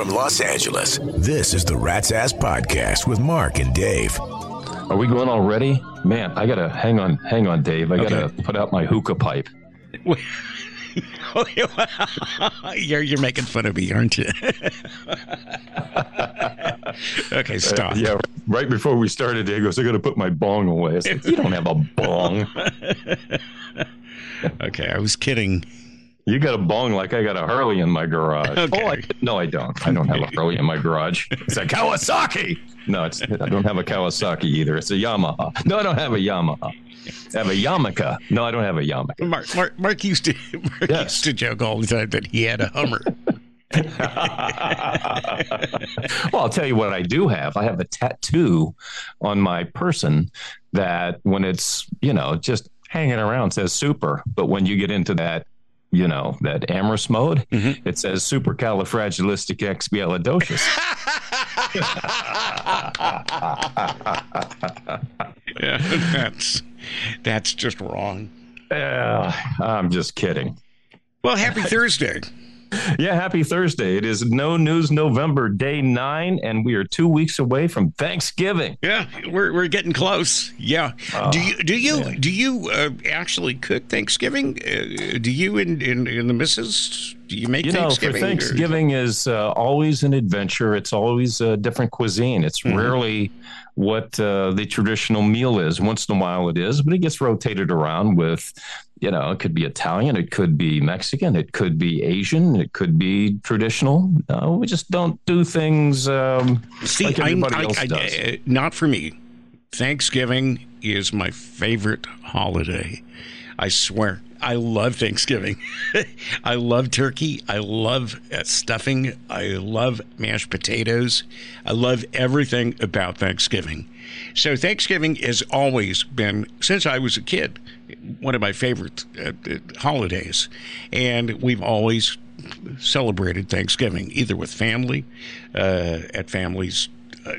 from Los Angeles, this is the Rat's Ass Podcast with Mark and Dave. Are we going already? Man, I gotta hang on, hang on, Dave. I gotta Okay. put out my hookah pipe. you're you're making fun of me, aren't you? okay, stop. Uh, yeah, right before we started, Dave goes, "I gotta put my bong away." "You don't have a bong. Okay, I was kidding. You got a bong like I got a Harley in my garage." Okay. Oh, I, no, I don't. I don't have a Harley in my garage. It's a Kawasaki. No, it's I don't have a Kawasaki either. It's a Yamaha. No, I don't have a Yamaha. I have a Yamaka. No, I don't have a Yamaka. Mark, Mark, Mark used to Mark Yes. used to joke all the time that he had a Hummer. well, I'll tell you what I do have. I have a tattoo on my person that when it's, you know, just hanging around says super. But when you get into that, you know, that amorous mode, mm-hmm. it says supercalifragilisticexpialidocious. yeah, that's that's just wrong. Yeah, I'm just kidding. Well, happy Thursday. Yeah, happy Thursday. It is No News November, day nine, and we are two weeks away from Thanksgiving. Yeah, we're we're getting close. Yeah. do you do you do you uh, actually cook Thanksgiving? Uh, do you and and, and the missus you make You know, for Thanksgiving? is uh, always an adventure. It's always a different cuisine. It's Mm-hmm. rarely what uh, the traditional meal is. Once in a while it is, but it gets rotated around with, you know, it could be Italian, it could be Mexican, it could be Asian, it could be traditional. No, we just don't do things um, See, like everybody I, else I- does. uh, not for me. Thanksgiving is my favorite holiday. I swear. I love Thanksgiving. I love turkey. I love uh, stuffing. I love mashed potatoes. I love everything about Thanksgiving. So, Thanksgiving has always been, since I was a kid, one of my favorite uh, uh, holidays. And we've always celebrated Thanksgiving, either with family, uh, at families' uh,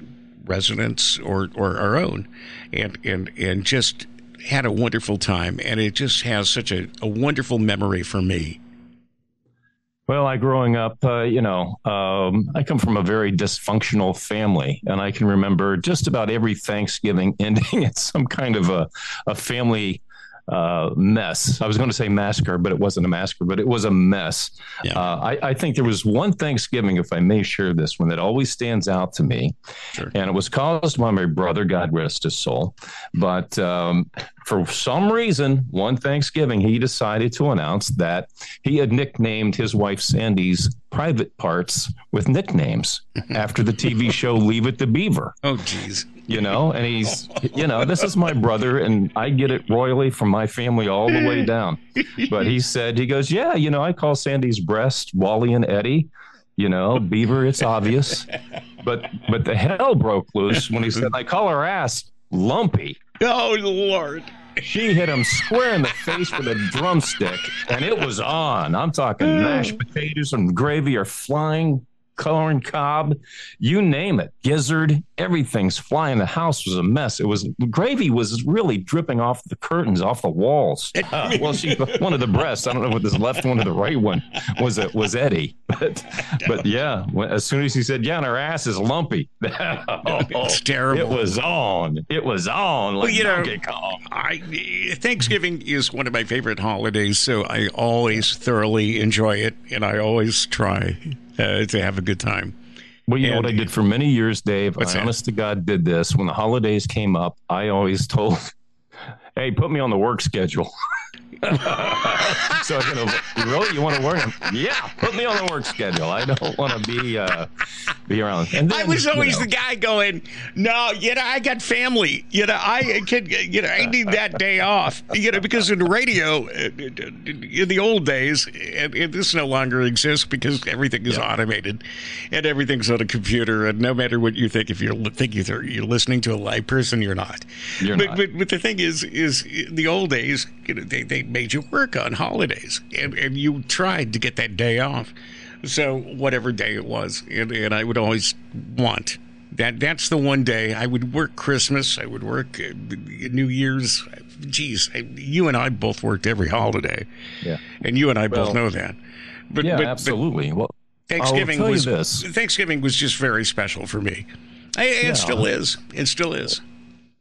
residence, or, or our own, and and and just had a wonderful time. And it just has such a, a wonderful memory for me. Well, I growing up, uh, you know, um, I come from a very dysfunctional family, and I can remember just about every Thanksgiving ending in some kind of a, a family uh, mess. I was going to say massacre, but it wasn't a massacre, but it was a mess. Yeah. Uh, I, I think there was one Thanksgiving, if I may share this one, that always stands out to me, Sure. and it was caused by my brother, God rest his soul. But um, for some reason, one Thanksgiving, he decided to announce that he had nicknamed his wife Sandy's private parts with nicknames after the TV show Leave It to Beaver. Oh, geez. You know, and he's, you know, this is my brother, and I get it royally from my family all the way down. But he said, he goes, yeah, you know, I call Sandy's breast Wally and Eddie. You know, Beaver, it's obvious. But but the hell broke loose when he said, I call her ass Lumpy. Oh, Lord. She hit him square in the face with a drumstick, and it was on. I'm talking mashed potatoes and gravy are flying, corn cob, you name it, gizzard, everything's flying. The house was a mess. It was gravy was really dripping off the curtains, off the walls. Uh, well, she one of the breasts. I don't know what this left one or the right one was. It was Eddie, but but yeah. As soon as he said, "Yeah," and her ass is lumpy. It's terrible. It was on. It was on. Like you know- I Thanksgiving is one of my favorite holidays, so I always thoroughly enjoy it, and I always try uh, to have a good time. Well, you know what I did for many years, Dave. I honest to God did this. When the holidays came up, I always told, "Hey, put me on the work schedule." so you know, really, you want to work? Yeah, put me on the work schedule. I don't want to be uh, be around. And I then, was you always know, the guy going, no, you know, I got family. You know, I can, you know, I need that day off. You know, because in radio, uh, in the old days, and, and this no longer exists because everything is automated, and everything's on a computer. And no matter what you think, if you're think you're, you're listening to a live person, you're not. You're but, not. But but the thing is, is in the old days, you know, they they made you work on holidays, and and you tried to get that day off. So whatever day it was, and, and I would always want that. That's the one day I would work Christmas. I would work uh, New Year's. Geez, I, you and I both worked every holiday, Yeah. and you and I both know that. But Yeah, but, absolutely. well, Thanksgiving was. Thanksgiving was just very special for me. I, it Yeah. still is. It still is.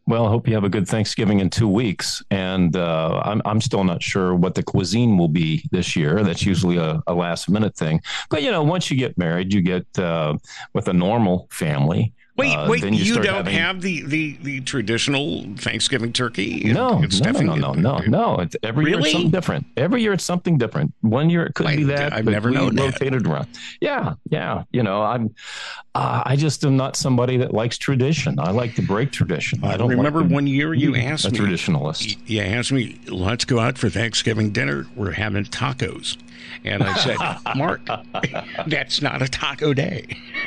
Well, I hope you have a good Thanksgiving in two weeks. And uh, I'm, I'm still not sure what the cuisine will be this year. That's usually a, a last minute thing. But, you know, once you get married, you get uh, with a normal family. Wait, uh, wait! then You, don't having- have the, the, the traditional Thanksgiving turkey? No, and no, no, no, no, no. It's, every year it's something different. Every year it's something different. One year it could I- be that. I've never known that. rotated around. Yeah, yeah. You know, I'm. Uh, I just am not somebody that likes tradition. I like to break tradition. I don't remember like one year you asked a me. traditionalist. You asked me, let's go out for Thanksgiving dinner. We're having tacos. And I said, Mark, that's not a taco day.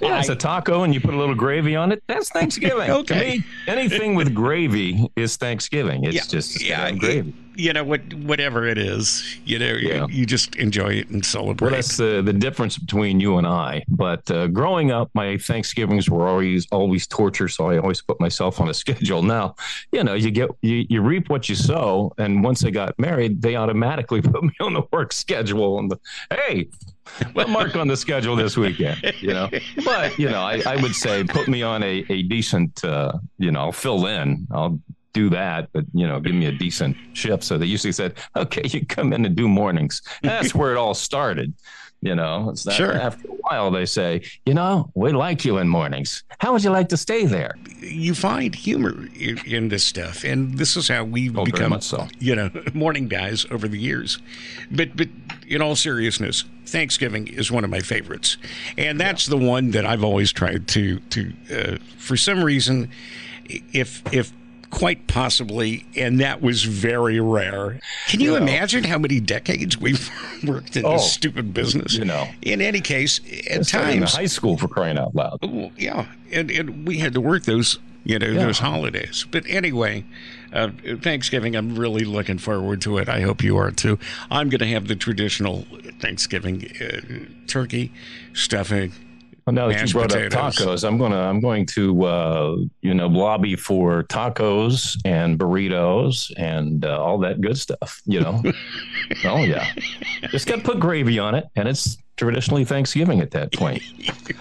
Yeah, it's a taco and you put a little gravy on it. That's Thanksgiving. Okay. To me, anything with gravy is Thanksgiving. It's Yeah, just yeah, yeah, gravy. you know, what, whatever it is, you know, you- Yeah. you, just enjoy it and celebrate. Well, that's the the difference between you and I. But uh, growing up, my Thanksgivings were always always torture, so I always put myself on a schedule. Now, you know, you get you, you reap what you sow, and once I got married, they automatically put me on the work schedule. And the, hey, put Mark on the schedule this weekend. You know, but you know, I, I would say put me on a a decent, uh, you know, I'll fill in. I'll do that, but you know, give me a decent shift. So they usually said, okay, you come in and do mornings. That's where it all started. You know, it's that Sure. after a while they say, you know, we like you in mornings. How would you like to stay there? you find humor in, in this stuff, and this is how we've Oh, become, so. you know, morning guys over the years. But but in all seriousness, Thanksgiving is one of my favorites, and that's the one that I've always tried to to uh, for some reason, if if quite possibly, and that was very rare. Can you You know. imagine how many decades we've worked in Oh, this stupid business? you know. in any case, at times high school for crying out loud. yeah, and, and we had to work those, you know, those holidays. But anyway, uh, Thanksgiving, I'm really looking forward to it. I hope you are too. I'm going to have the traditional Thanksgiving uh, turkey stuffing. Well, now that you brought potatoes. up tacos, I'm gonna I'm going to uh, you know lobby for tacos and burritos and uh, all that good stuff. You know, oh yeah, just got to put gravy on it, and it's traditionally Thanksgiving at that point.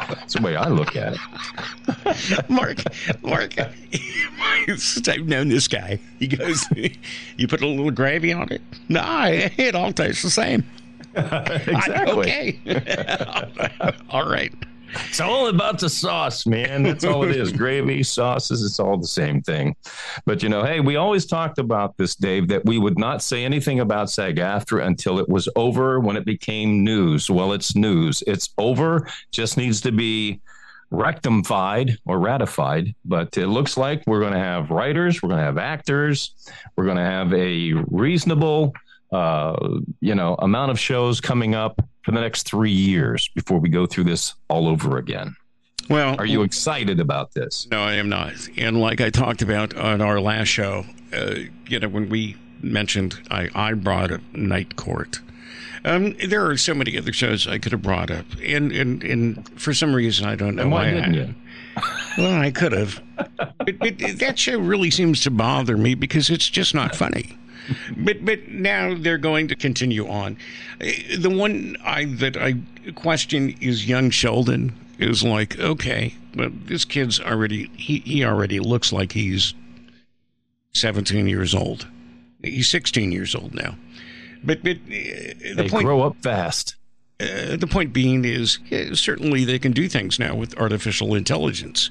That's the way I look at it. Mark, Mark, I've known this guy. He goes, "You put a little gravy on it? Nah, it all tastes the same." exactly. Okay. all right. It's all about the sauce, man. That's all it is. Gravy, sauces, it's all the same thing. But you know, hey, we always talked about this, Dave, that we would not say anything about SAG AFTRA until it was over when it became news. Well, it's news. It's over, just needs to be rectified or ratified. But it looks like we're going to have writers, we're going to have actors, we're going to have a reasonable uh, you know, amount of shows coming up for the next three years before we go through this all over again. Well, Are you excited about this? No, I am not. And like I talked about on our last show, uh, you know, when we mentioned I, I brought up Night Court. Um, there are so many other shows I could have brought up, and and, and for some reason I don't know And why I- didn't you? Well, I could have. that show really seems to bother me because it's just not funny. But but now they're going to continue on. Uh, The one I that I question is young Sheldon is like okay, but this kid's already he he already looks like he's seventeen years old. He's sixteen years old now. But but uh, the They point grow up fast. uh, the point being is yeah, certainly they can do things now with artificial intelligence.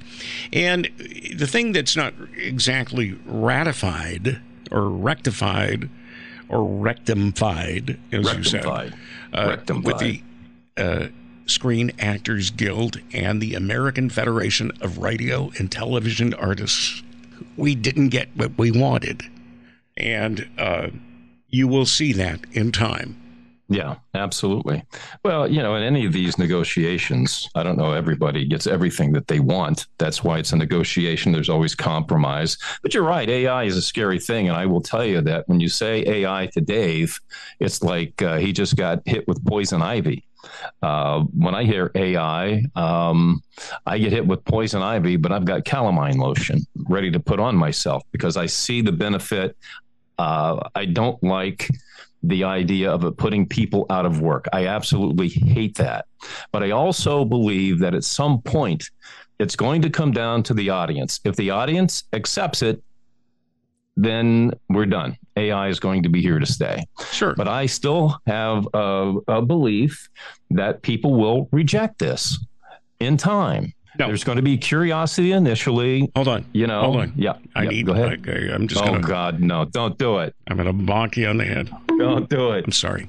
And the thing that's not exactly ratified or rectified or rectified, as you said, uh, Rectified. with the uh, Screen Actors Guild and the American Federation of Radio and Television Artists, we didn't get what we wanted. And uh, you will see that in time. Yeah, absolutely. Well, you know, in any of these negotiations, I don't know everybody gets everything that they want. That's why it's a negotiation. There's always compromise. But you're right, AI is a scary thing. And I will tell you that when you say AI to Dave, it's like uh, he just got hit with poison ivy. Uh, when I hear AI, um, I get hit with poison ivy, but I've got calamine lotion ready to put on myself because I see the benefit. Uh, I don't like the idea of it putting people out of work. I absolutely hate that. But I also believe that at some point, it's going to come down to the audience. If the audience accepts it, then we're done. AI is going to be here to stay. Sure. But I still have a, a belief that people will reject this in time. No. There's going to be curiosity initially. Hold on. You know. Hold on. Yeah. I yeah, need. Go ahead. I, am uh, just. Oh gonna, God, no! Don't do it. I'm going to bonk you on the head. Don't do it. I'm sorry.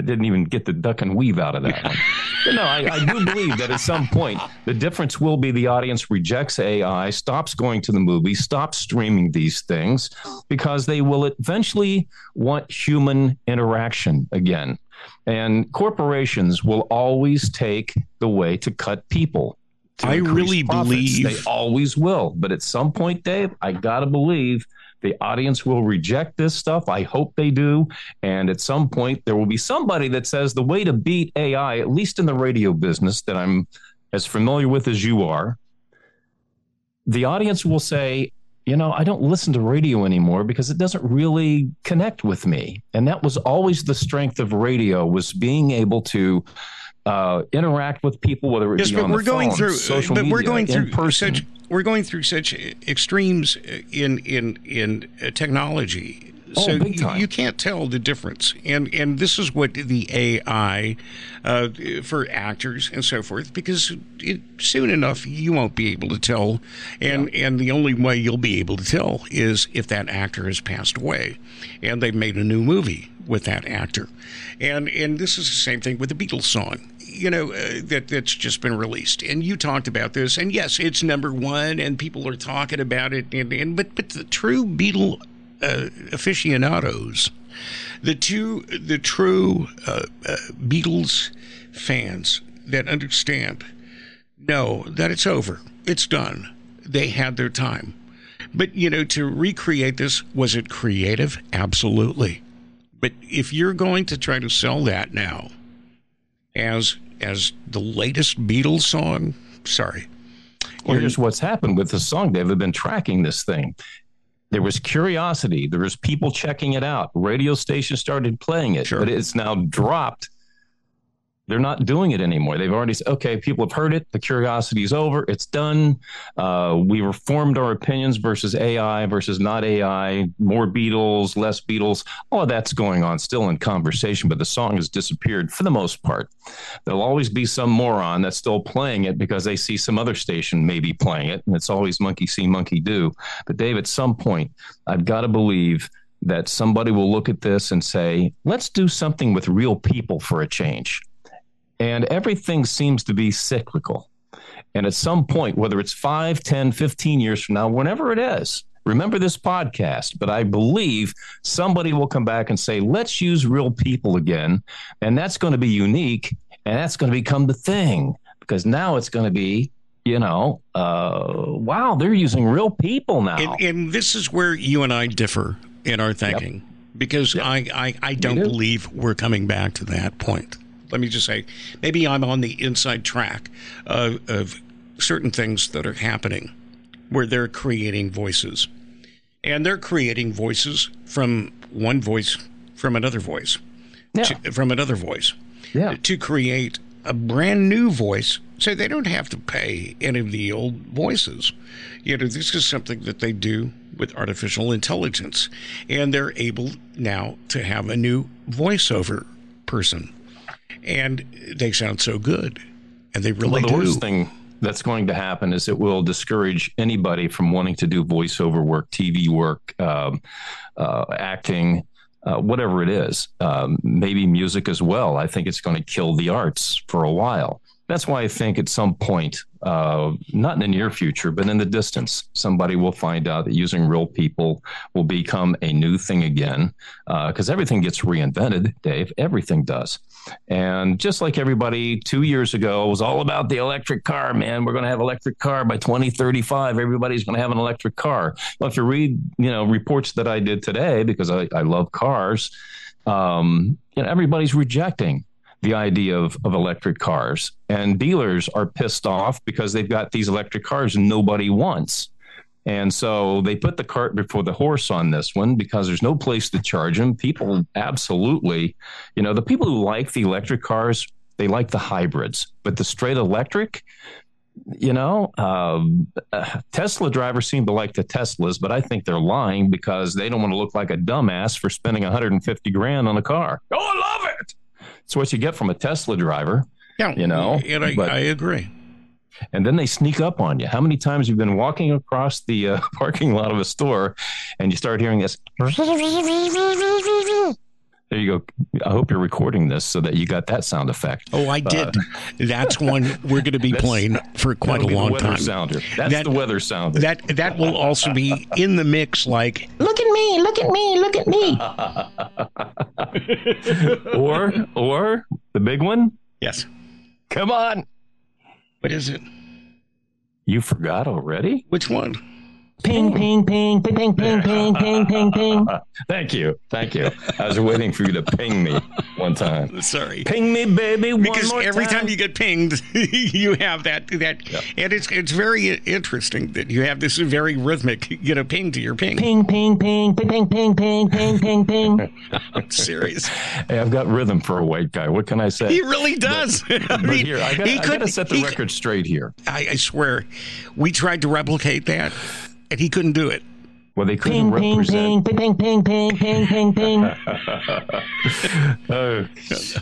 I didn't even get the duck and weave out of that one. But no, I, I, do believe that at some point the difference will be the audience rejects AI, stops going to the movie, stops streaming these things because they will eventually want human interaction again. And corporations will always take the way to cut people. I really profits. believe they always will. But at some point, Dave, I got to believe the audience will reject this stuff. I hope they do. And at some point, there will be somebody that says the way to beat AI, at least in the radio business that I'm as familiar with as you are, the audience will say, you know, I don't listen to radio anymore because it doesn't really connect with me. And that was always the strength of radio was being able to uh, interact with people, whether it yes, be but on we're the going phone, through, social but media, we're going through person. such we're going through such extremes in in in uh, technology. Oh, so time. you can't tell the difference, and and this is what the AI uh, for actors and so forth, because it, soon enough you won't be able to tell, and yeah. and the only way you'll be able to tell is if that actor has passed away, and they've made a new movie with that actor, and and this is the same thing with the Beatles song you know uh, that that's just been released. And you talked about this. And yes it's number one and people are talking about it. And, and but but the true beatle aficionados the two the true uh, uh, beatles fans that understand know that it's over it's done they had their time but you know to recreate this was it creative absolutely but if you're going to try to sell that now as as the latest Beatles song. Sorry. Well, here's what's happened with the song. They've been tracking this thing. There was curiosity. There was people checking it out. Radio stations started playing it, sure. but it's now dropped they're not doing it anymore. They've already said, okay, people have heard it. The curiosity is over. It's done. Uh, we reformed our opinions versus AI versus not AI, more Beatles, less Beatles. All of that's going on still in conversation, but the song has disappeared for the most part. There'll always be some moron that's still playing it because they see some other station maybe playing it. And it's always monkey see, monkey do. But Dave, at some point, I've got to believe that somebody will look at this and say, let's do something with real people for a change and everything seems to be cyclical. And at some point, whether it's 5, 10, 15 years from now, whenever it is, remember this podcast. But I believe somebody will come back and say, let's use real people again. And that's going to be unique. And that's going to become the thing because now it's going to be you know, uh, wow, they're using real people now. And, and, this is where you and I differ in our thinking yep. because yep. I, I, I don't do. believe we're coming back to that point let me just say, maybe I'm on the inside track of, of certain things that are happening where they're creating voices. And they're creating voices from one voice from another voice, yeah. to, from another voice, yeah. to create a brand new voice so they don't have to pay any of the old voices. You know, this is something that they do with artificial intelligence, and they're able now to have a new voiceover person and they sound so good, and they really well, the do. worst thing that's going to happen is it will discourage anybody from wanting to do voiceover work, TV work, um, uh, acting. Uh, whatever it is, um, maybe music as well. I think it's going to kill the arts for a while. That's why I think at some point, uh, not in the near future, but in the distance, somebody will find out that using real people will become a new thing again. Because uh, everything gets reinvented, Dave. Everything does. And just like everybody two years ago was all about the electric car, man, we're going to have electric car by 2035. Everybody's going to have an electric car. Well, if you read, you know, reports that I did today, because I, I love cars, um, you know, everybody's rejecting the idea of, of electric cars. And dealers are pissed off because they've got these electric cars nobody wants. And so they put the cart before the horse on this one because there's no place to charge them. People absolutely, you know, the people who like the electric cars, they like the hybrids, but the straight electric, you know, uh, Tesla drivers seem to like the Teslas, but I think they're lying because they don't want to look like a dumbass for spending 150 grand on a car. Oh, I love it. It's what you get from a Tesla driver. Yeah, you know, and I, but- I agree. and then they sneak up on you. How many times you've been walking across the uh, parking lot of a store and you start hearing this? There you go. I hope you're recording this so that you got that sound effect. Oh, I did. That's one we're going to be playing for quite a be the long weather time. sounder. That's That- the weather sounder. That that will also be in the mix. Like, Look at me, look at me, look at me. or or the big one. yes, Come on. what is it? You forgot already? Which one? Ping, ping, ping, ping, ping, ping, ping, ping, ping, ping. Thank you. Thank you. I was waiting for you to ping me one time. Sorry. Ping me, baby. One because more every time you get pinged, you have that that, Yep. and it's it's very interesting that you have this very rhythmic, you know, ping to your ping. Ping, ping, ping, ping, ping, ping, ping, ping, ping. Serious, Hey, I've got rhythm for a white guy. What can I say? he really does. I But here, I got he could to set the he- record straight here. I, I swear, we tried to replicate that, and he couldn't do it. Well, they couldn't Ping, ping, represent. ping, ping, ping, ping, ping, ping, ping. Oh,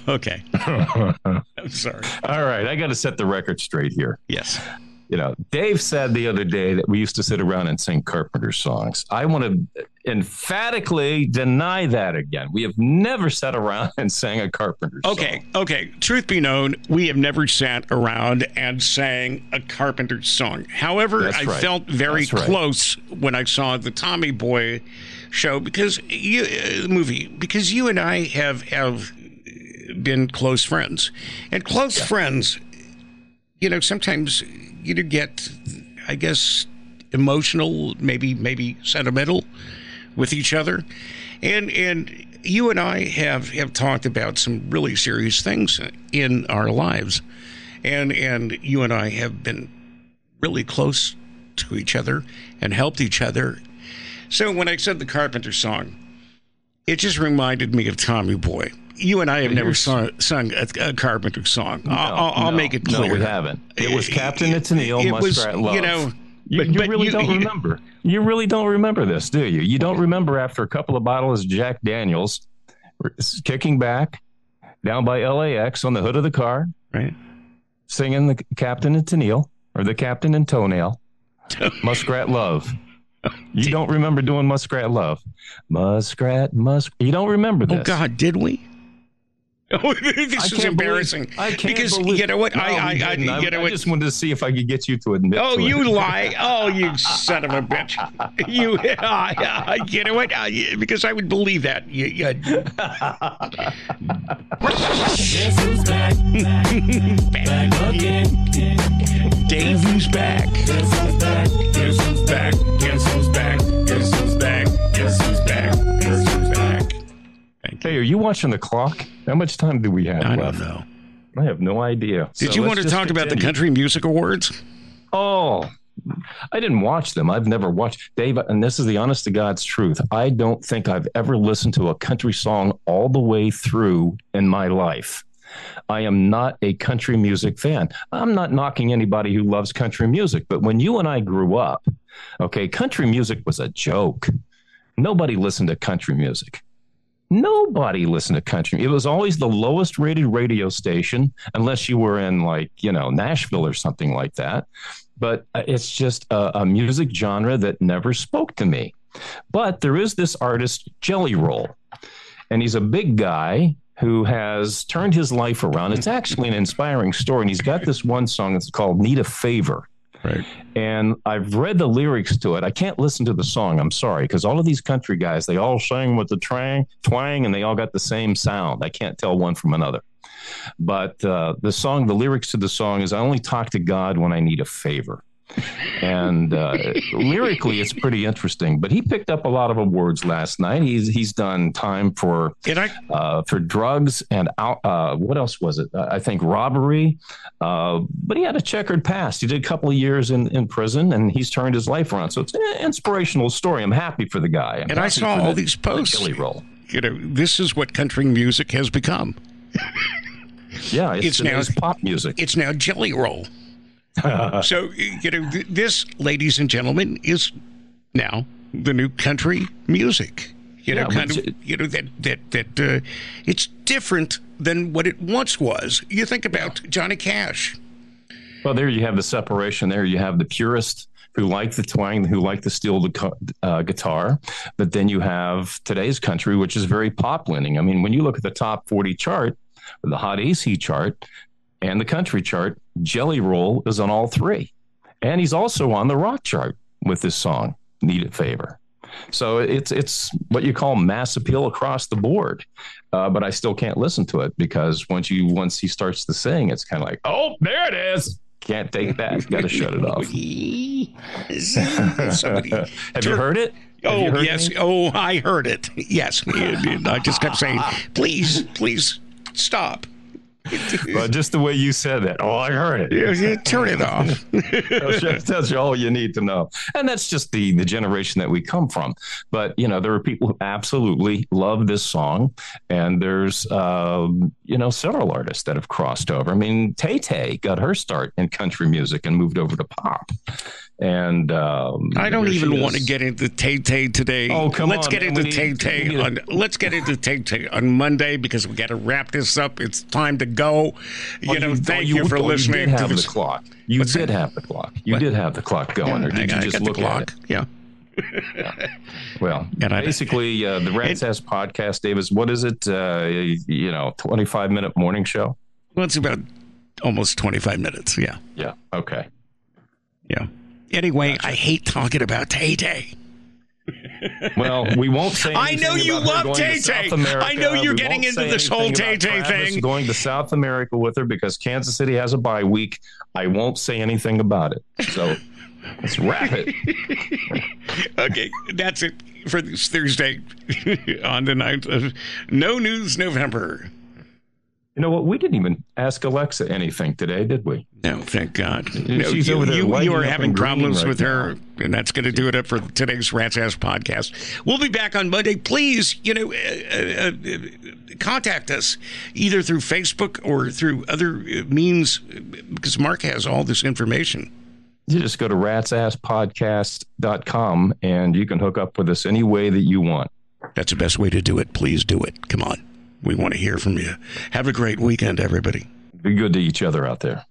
Okay, I'm sorry. all right, I got to set the record straight here. Yes, You know, Dave said the other day that we used to sit around and sing Carpenter songs. I want to emphatically deny that again. We have never sat around and sang a Carpenter song. Okay, okay. Truth be known, we have never sat around and sang a Carpenter song. However, I felt very right. close when I saw the Tommy Boy show because you uh, the movie because you and I have have been close friends, and close friends, you know, sometimes you get, I guess, emotional, maybe maybe sentimental with each other, and and you and I have have talked about some really serious things in our lives, and and you and I have been really close to each other and helped each other. So when I said the Carpenter song, it just reminded me of Tommy Boy. You and I have never You're- sung, sung a, a Carpenter song. No, I'll, I'll, I'll no, make it clear. No, we haven't. It was Captain It's Neil, It was, Muskrat Love. you know, You, but- you but really you- don't remember. You really don't remember this, do you? You don't remember after a couple of bottles of Jack Daniels, kicking back down by LAX on the hood of the car, right? singing the Captain and Tennille or the Captain and Toenail, Muskrat Love. You don't remember doing Muskrat Love, Muskrat Musk. You don't remember oh, this. Oh God, did we? Oh, this is embarrassing. Believe, I can't because believe, you know what? No, I, I, I, didn't. you know I what? just wanted to see if I could get you to admit. Oh, to you it. lie! Oh, you son of a bitch! You, uh, you know what? Uh, because I would believe that. You, you, Guess who's back? Back again. Dave, who's back? Guess who's back? Guess who's back? Guess who's back? Guess who's back? Guess who's back? Guess who's back? Hey, are you watching the clock? How much time do we have I left? don't know. I have no idea. Did So you let's want to just talk about the continue. Country Music Awards? Oh, I didn't watch them. I've never watched Dave, and this is the honest to God's truth. I don't think I've ever listened to a country song all the way through in my life. I am not a country music fan. I'm not knocking anybody who loves country music, but when you and I grew up, okay, country music was a joke. Nobody listened to country music. Nobody listened to country. It was always the lowest rated radio station, unless you were in like, you know, Nashville or something like that. But uh, it's just a, a music genre that never spoke to me. But there is this artist, Jelly Roll, and he's a big guy who has turned his life around. It's actually an inspiring story. And he's got this one song that's called Need a Favor. Right. And I've read the lyrics to it. I can't listen to the song. I'm sorry, because all of these country guys, they all sang with the twang, twang, and they all got the same sound. I can't tell one from another. But uh, the song, the lyrics to the song is I only talk to God when I need a favor. And uh, lyrically, it's pretty interesting. But he picked up a lot of awards last night. He's he's done time for I, uh, for drugs and out, uh, what else was it? I think robbery. Uh, but he had a checkered past. He did a couple of years in, in prison, and he's turned his life around. So it's an inspirational story. I'm happy for the guy. I'm And I saw all the- these the posts. Roll. you know, this is what country music has become. Yeah, it's, It's now- today's pop music. It's now Jelly Roll. so, you know, th- this, ladies and gentlemen, is now the new country music. You know, Yeah, kind of, you know, that, that, that, uh, it's different than what it once was. You think about Johnny Cash. Well, there you have the separation. There you have the purist who like the twang, who like the steel uh, guitar, but then you have today's country, which is very pop leaning. I mean, when you look at the top 40 chart, the Hot AC chart, and the country chart, Jelly Roll is on all three, and he's also on the rock chart with this song "Need a Favor." So it's it's what you call mass appeal across the board, uh, but I still can't listen to it because once you once he starts to sing, it's kind of like, oh, there it is. Can't take that. Got to shut it off. Have you heard it? Have Oh, yes. any? Oh, I heard it. Yes. I just kept saying, please, please stop. But just the way you said that, oh, I heard it. Turn it off. That tells you all you need to know, and that's just the the generation that we come from. But you know, there are people who absolutely love this song, and there's um, you know several artists that have crossed over. I mean, Tay Tay got her start in country music and moved over to pop. And um, I don't even want to get into Tay Tay today. Oh, come let's on, get into Tay Tay on. Let's get into Tay Tay on Monday because we got to wrap this up. It's time to go. You Oh, know, oh, thank you, for oh, listening You did to have the clock. You What's did that? have the clock. You What? did have the clock going, or did got- you I just look the clock. at it? Yeah. Well, And I- basically, uh, the Rats Ass podcast, Davis. What is it? Uh, you know, twenty-five minute morning show. Well, it's about almost 25 minutes. Yeah. Yeah. Okay. Yeah. Anyway, I hate talking about Tay Tay. Well, we won't say. I know you love Tay-Tay. I know you're We getting into this whole Tay-Tay thing. Going to South America with her because Kansas City has a bye week. I won't say anything about it. So let's wrap it. Okay, that's it for this Thursday on the 9th of No News November. You know what? We didn't even ask Alexa anything today, did we? No, thank God. No, She's you, you, you are having problems right with her, and that's going to do it up for today's Rat's Ass podcast. We'll be back on Monday. Please, you know, uh, uh, uh, contact us either through Facebook or through other uh, means because Mark has all this information. You just go to ratsasspodcast.com and you can hook up with us any way that you want. That's the best way to do it. Please do it. Come on. We want to hear from you. Have a great weekend, everybody. Be good to each other out there.